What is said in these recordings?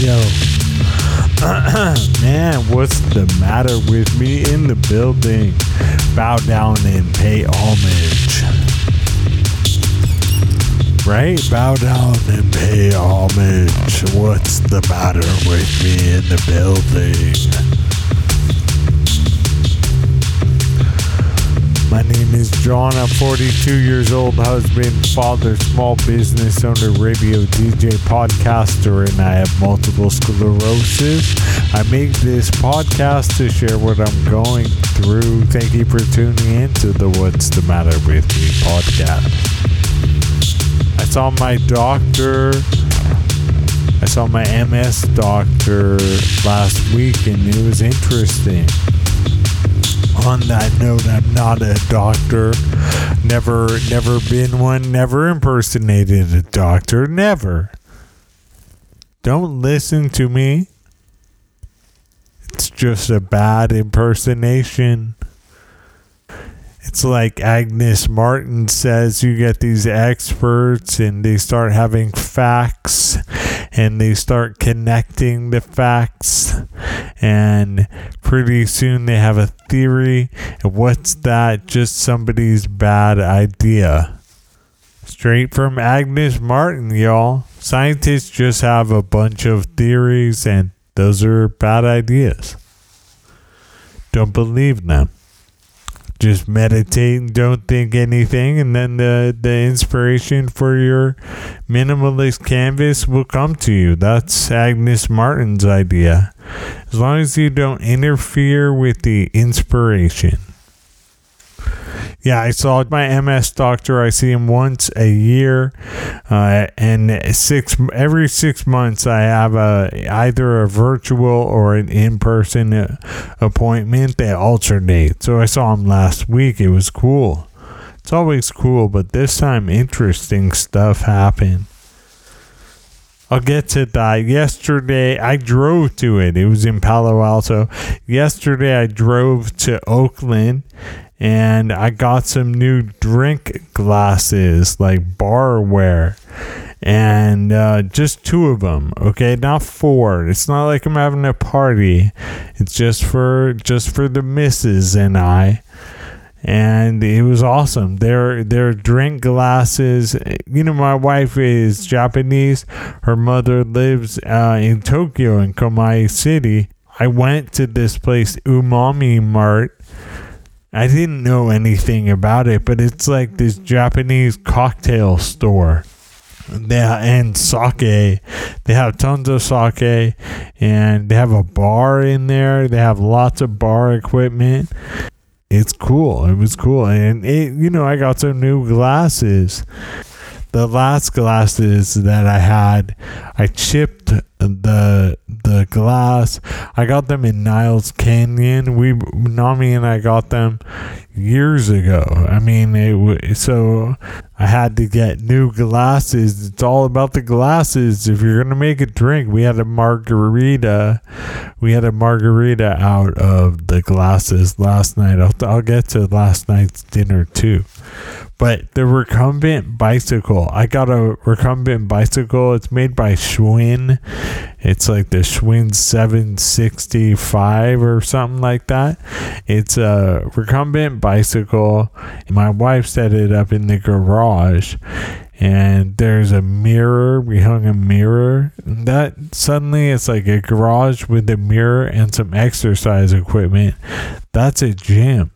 Yo. Man, what's the matter with me in the building? Bow down and pay homage. Right? Bow down and pay homage. What's the matter with me in the building? My name is John. I'm 42 years old, husband, father, small business owner, radio DJ, podcaster, and I have multiple sclerosis. I make this podcast to share what I'm going through. Thank you for tuning in to the What's the Matter with Me podcast. I saw my doctor. I saw my MS doctor last week, and it was interesting on that note, I'm not a doctor. Never, never been one. Never impersonated a doctor. Never. Don't listen to me. It's just a bad impersonation. It's like Agnes Martin says you get these experts and they start having facts and they start connecting the facts and pretty soon they have a theory. And what's that? Just somebody's bad idea. Straight from agnes martin y'all. Scientists just have a bunch of theories and those are bad ideas. Don't believe them just meditate and don't think anything and then the the inspiration for your minimalist canvas will come to you. That's agnes martin's idea. As long as you don't interfere with the inspiration yeah, I saw my MS doctor. I see him once a year, uh, and six every six months I have a either a virtual or an in person uh, appointment. They alternate. So I saw him last week. It was cool. It's always cool, but this time interesting stuff happened. I'll get to that. Yesterday, I drove to it. It was in Palo Alto. Yesterday, I drove to Oakland and I got some new drink glasses, like barware, and uh, just two of them. Okay, not four. It's not like I'm having a party. It's just for just for the misses and I. And it was awesome. They're they're drink glasses. You know, my wife is Japanese. Her mother lives uh, in Tokyo in Komae City. I went to this place, Umami Mart, I didn't know anything about it, but it's like this Japanese cocktail store. They and sake. They have tons of sake, and they have a bar in there. They have lots of bar equipment. It's cool. It was cool, and it, you know, I got some new glasses the last glasses that I had, I chipped the the glass. I got them in Niles Canyon. We Nami and I got them years ago. I mean, it so I had to get new glasses. It's all about the glasses. If you're gonna make a drink, we had a margarita. We had a margarita out of the glasses last night. I'll, I'll get to last night's dinner too. But the recumbent bicycle, I got a recumbent bicycle. It's made by Schwinn. It's like the Schwinn 765 or something like that. It's a recumbent bicycle. My wife set it up in the garage and there's a mirror. We hung a mirror. That suddenly it's like a garage with a mirror and some exercise equipment. That's a gym.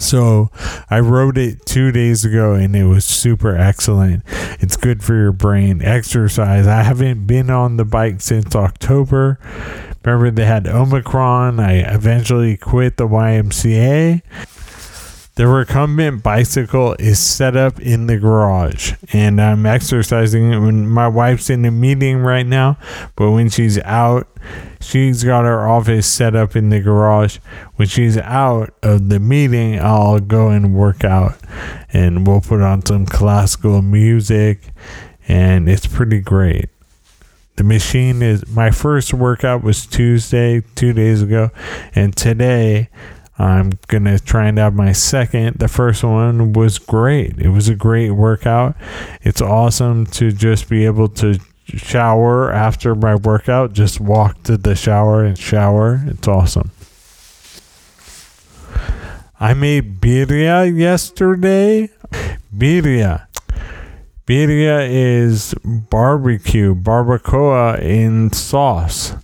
So I wrote it two days ago and it was super excellent. It's good for your brain. Exercise. I haven't been on the bike since October. Remember, they had Omicron. I eventually quit the YMCA. The recumbent bicycle is set up in the garage, and I'm exercising it when my wife's in a meeting right now. But when she's out, she's got her office set up in the garage. When she's out of the meeting, I'll go and work out, and we'll put on some classical music, and it's pretty great. The machine is my first workout was Tuesday, two days ago, and today I'm gonna try and have my second. The first one was great. It was a great workout. It's awesome to just be able to shower after my workout. Just walk to the shower and shower. It's awesome. I made birria yesterday. Birria. Birria is barbecue, barbacoa in sauce.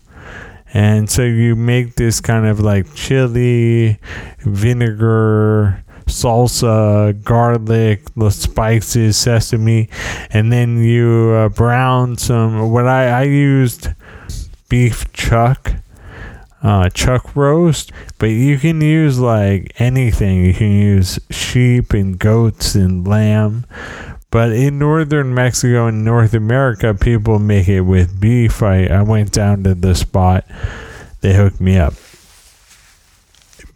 And so you make this kind of like chili, vinegar, salsa, garlic, the spices, sesame, and then you uh, brown some. What I, I used beef chuck uh, chuck roast, but you can use like anything. You can use sheep and goats and lamb. But in northern Mexico and North America, people make it with beef. I, I went down to the spot, they hooked me up.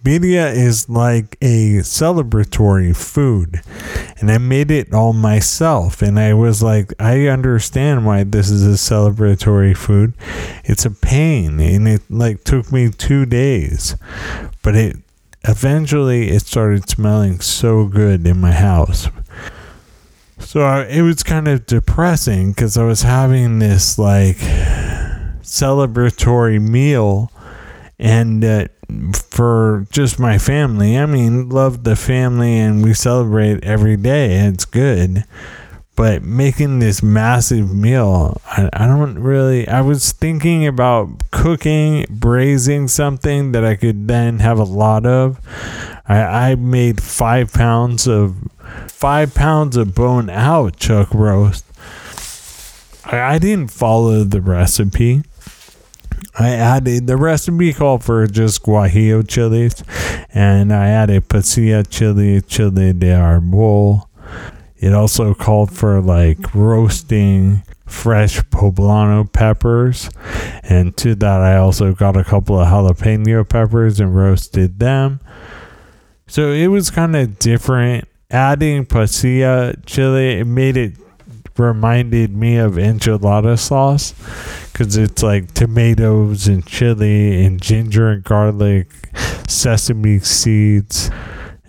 Birria is like a celebratory food, and I made it all myself. And I was like, I understand why this is a celebratory food. It's a pain, and it like took me two days, but it eventually it started smelling so good in my house. So it was kind of depressing because I was having this like celebratory meal and uh, for just my family. I mean, love the family and we celebrate every day. It's good. But making this massive meal, I, I don't really. I was thinking about cooking, braising something that I could then have a lot of. I, I made five pounds of five pounds of bone out chuck roast. I, I didn't follow the recipe. I added the recipe called for just guajillo chilies, and I added pasilla chili, chili de arbol. It also called for like roasting fresh poblano peppers, and to that I also got a couple of jalapeno peppers and roasted them. So it was kind of different. Adding pasilla chili, it made it reminded me of enchilada sauce because it's like tomatoes and chili and ginger and garlic, sesame seeds,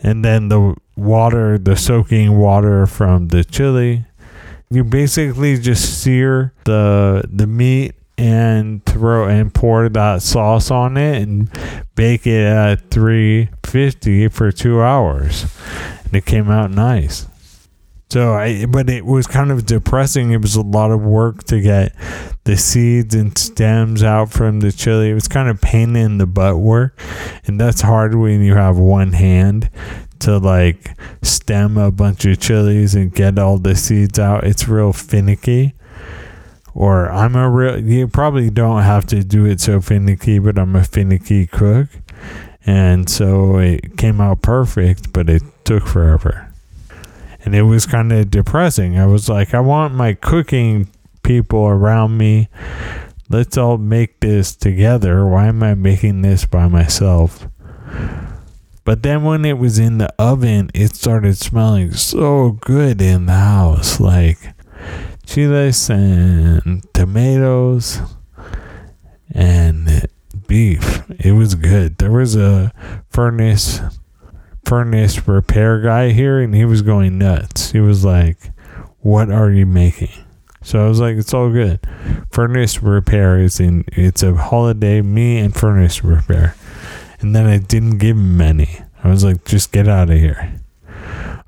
and then the water, the soaking water from the chili. You basically just sear the the meat and throw and pour that sauce on it and bake it at 350 for 2 hours. And it came out nice. So I, but it was kind of depressing. It was a lot of work to get the seeds and stems out from the chili. It was kind of pain in the butt work, and that's hard when you have one hand to like stem a bunch of chilies and get all the seeds out. It's real finicky. Or I'm a real. You probably don't have to do it so finicky, but I'm a finicky cook, and so it came out perfect, but it took forever and it was kind of depressing. I was like, I want my cooking people around me. Let's all make this together. Why am I making this by myself? But then when it was in the oven, it started smelling so good in the house like chiles and tomatoes and beef. It was good. There was a furnace furnace repair guy here and he was going nuts. He was like, What are you making? So I was like, It's all good. Furnace repair is in it's a holiday, me and furnace repair. And then I didn't give him any. I was like, just get out of here.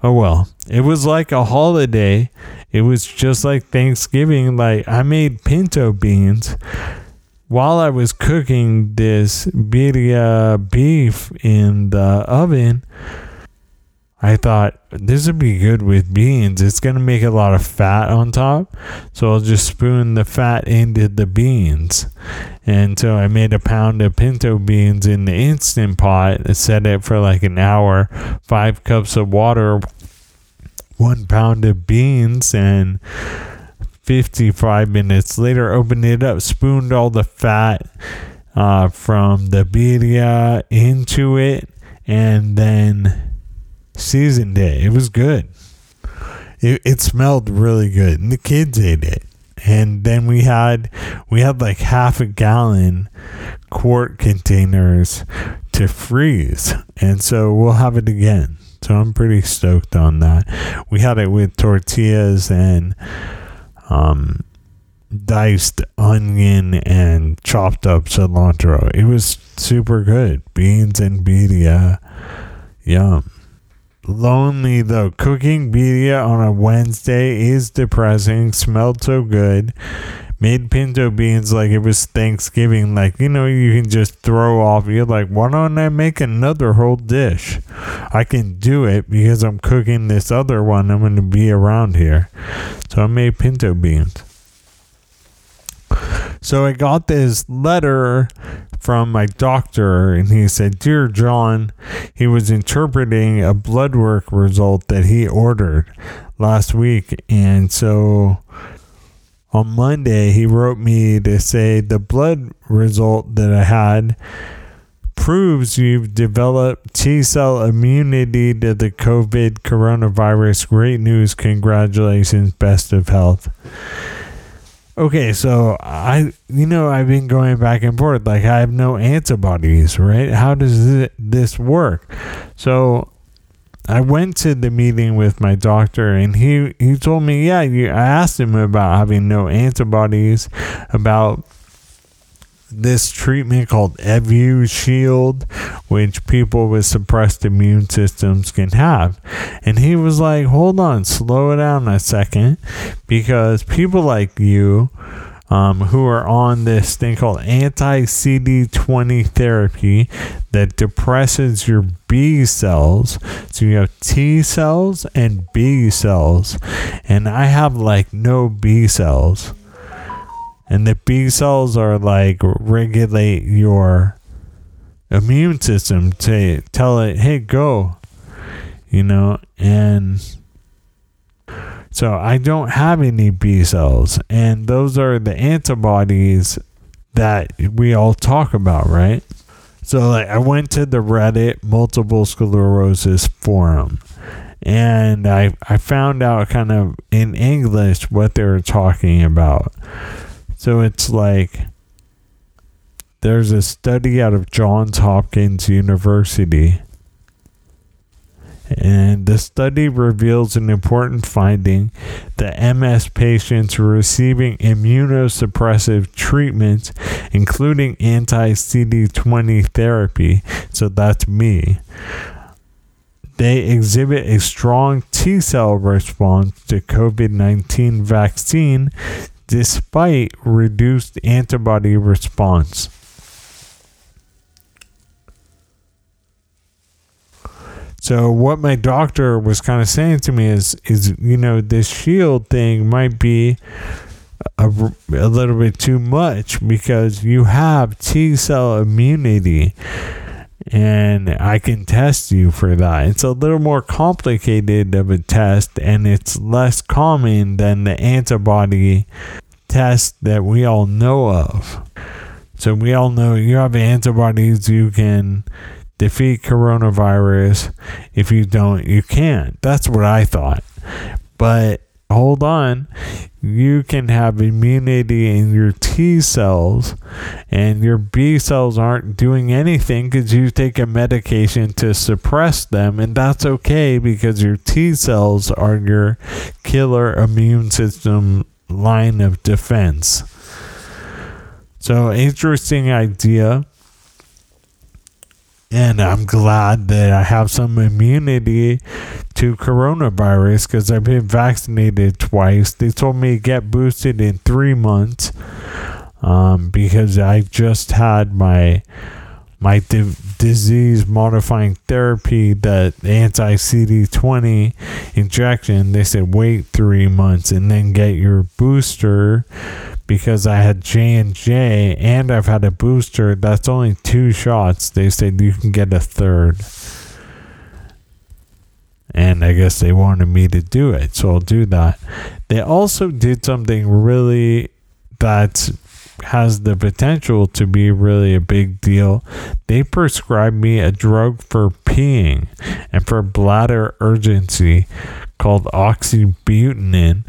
Oh well. It was like a holiday. It was just like Thanksgiving. Like I made pinto beans while I was cooking this birria beef in the oven, I thought this would be good with beans. It's going to make a lot of fat on top. So I'll just spoon the fat into the beans. And so I made a pound of pinto beans in the instant pot, set it for like an hour, five cups of water, one pound of beans, and 55 minutes later, opened it up, spooned all the fat uh, from the birria into it, and then seasoned it. It was good. It, it smelled really good, and the kids ate it. And then we had we had like half a gallon quart containers to freeze, and so we'll have it again. So I'm pretty stoked on that. We had it with tortillas and um, diced onion and chopped up cilantro. It was super good. Beans and birria. Yum. Lonely though. Cooking birria on a Wednesday is depressing. Smelled so good. Made pinto beans like it was Thanksgiving. Like, you know, you can just throw off. You're like, why don't I make another whole dish? I can do it because I'm cooking this other one. I'm going to be around here. So I made pinto beans. So I got this letter from my doctor, and he said, Dear John, he was interpreting a blood work result that he ordered last week. And so on Monday, he wrote me to say the blood result that I had proves you've developed T cell immunity to the COVID coronavirus. Great news. Congratulations. Best of health. Okay, so I, you know, I've been going back and forth. Like, I have no antibodies, right? How does this work? So, I went to the meeting with my doctor, and he he told me, yeah, you, I asked him about having no antibodies, about this treatment called Evusheld, which people with suppressed immune systems can have. And he was like, hold on, slow it down a second, because people like you, um, who are on this thing called anti CD20 therapy that depresses your B cells. So you have T cells and B cells. And I have like no B cells and the B cells are like regulate your immune system to tell it, hey, go, you know, and so I don't have any B cells, and those are the antibodies that we all talk about, right? So like I went to the Reddit multiple sclerosis forum and I I found out kind of in English what they were talking about. So it's like there's a study out of Johns Hopkins University. And the study reveals an important finding that MS patients receiving immunosuppressive treatments, including anti CD20 therapy, so that's me, they exhibit a strong T cell response to COVID 19 vaccine despite reduced antibody response. So what my doctor was kind of saying to me is is you know this shield thing might be a, a little bit too much because you have T cell immunity and I can test you for that. It's a little more complicated of a test and it's less common than the antibody test that we all know of. So we all know you have antibodies, you can defeat coronavirus. If you don't, you can't. That's what I thought. But hold on, you can have immunity in your T cells, and your B cells aren't doing anything because you take a medication to suppress them, and that's okay because your T cells are your killer immune system line of defense. So, interesting idea. And I'm glad that I have some immunity to coronavirus because I've been vaccinated twice. They told me to get boosted in three months um, because I just had my my di- disease modifying therapy, that anti CD20 injection, they said wait three months and then get your booster because I had J and J and I've had a booster. That's only two shots. They said you can get a third. And I guess they wanted me to do it, so I'll do that. They also did something really that's has the potential to be really a big deal. They prescribed me a drug for peeing and for bladder urgency called oxybutynin,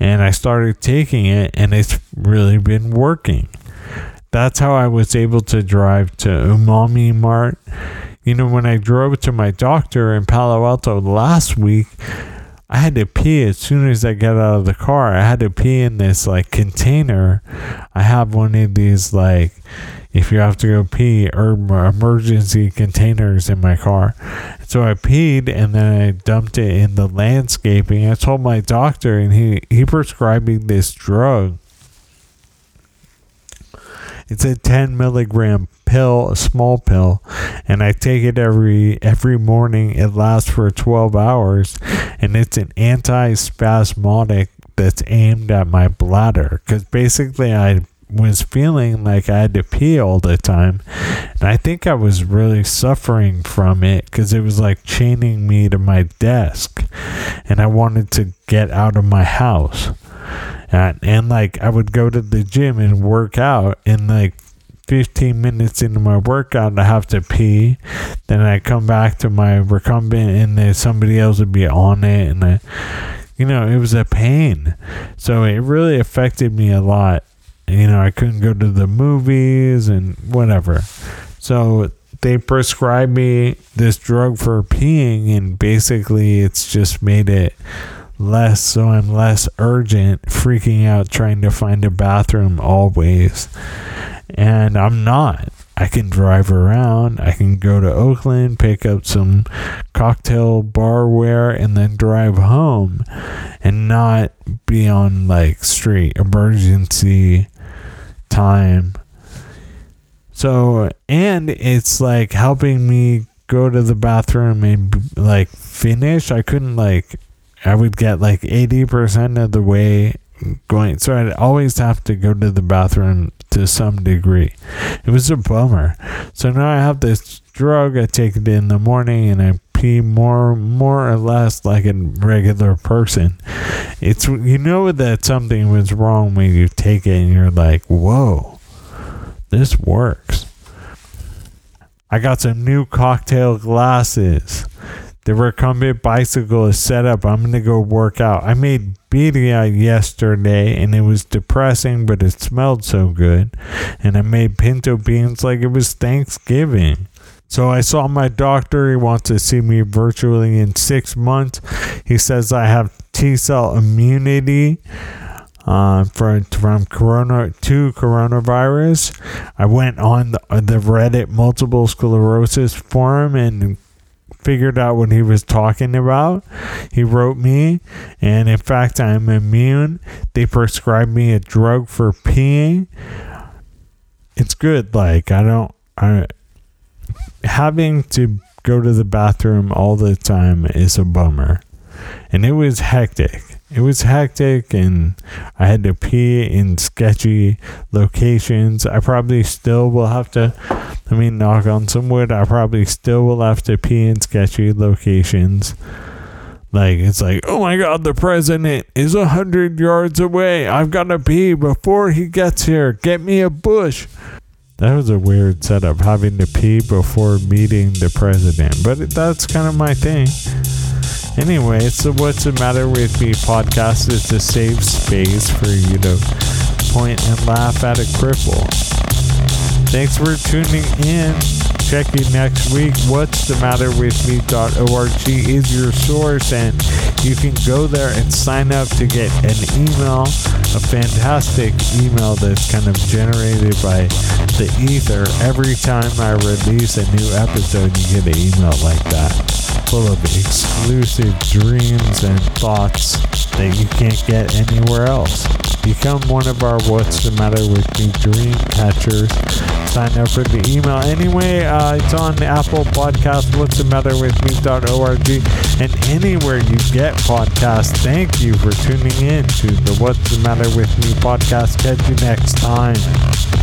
and I started taking it, and it's really been working. That's how I was able to drive to Umami Mart. You know, when I drove to my doctor in Palo Alto last week, I had to pee as soon as I got out of the car. I had to pee in this like container. I have one of these like if you have to go pee or emergency containers in my car. So I peed and then I dumped it in the landscaping. I told my doctor and he he prescribed me this drug. It's a 10 milligram pill, a small pill, and I take it every every morning. It lasts for 12 hours, and it's an anti-spasmodic that's aimed at my bladder. Because basically, I was feeling like I had to pee all the time. And I think I was really suffering from it because it was like chaining me to my desk. And I wanted to get out of my house. And, and like I would go to the gym and work out and like 15 minutes into my workout I have to pee. Then I come back to my recumbent and then somebody else would be on it and I you know, it was a pain. So it really affected me a lot you know, I couldn't go to the movies and whatever. So they prescribed me this drug for peeing, and basically it's just made it less so I'm less urgent, freaking out trying to find a bathroom always. And I'm not. I can drive around. I can go to Oakland, pick up some cocktail barware, and then drive home and not be on like street emergency time. So, and it's like helping me go to the bathroom and like finish. I couldn't like, I would get like 80% of the way going. So I'd always have to go to the bathroom to some degree. It was a bummer. So now I have this drug. I take it in the morning and I more, more or less like a regular person. It's you know that something was wrong when you take it and you're like, whoa, this works. I got some new cocktail glasses. The recumbent bicycle is set up. I'm gonna go work out. I made birria yesterday and it was depressing, but it smelled so good. And I made pinto beans like it was Thanksgiving. So I saw my doctor. He wants to see me virtually in six months. He says I have T cell immunity uh, from from corona to coronavirus. I went on the, the Reddit multiple sclerosis forum and figured out what he was talking about. He wrote me, and in fact, I'm immune. They prescribed me a drug for peeing. It's good. Like I don't. I having to go to the bathroom all the time is a bummer, and it was hectic. It was hectic, and I had to pee in sketchy locations. I probably still will have to I mean, knock on some wood, I probably still will have to pee in sketchy locations. Like, it's like, oh my god, the president is a hundred yards away. I've got to pee before he gets here. Get me a bush. That was a weird setup, having to pee before meeting the president. But that's kind of my thing. Anyway, the What's the Matter with Me podcast. It's a safe space for you to point and laugh at a cripple. Thanks for tuning in. Check you next week. What's the matter with me.org is your source, and you can go there and sign up to get an email, a fantastic email that's kind of generated by the ether. Every time I release a new episode, you get an email like that, full of exclusive dreams and thoughts that you can't get anywhere else. Become one of our What's the Matter with Me dream catchers. Sign up for the email. Anyway, uh, it's on the Apple Podcast, What's the Matter with Me.org, and anywhere you get podcasts. Thank you for tuning in to the What's the Matter with Me podcast. Catch you next time.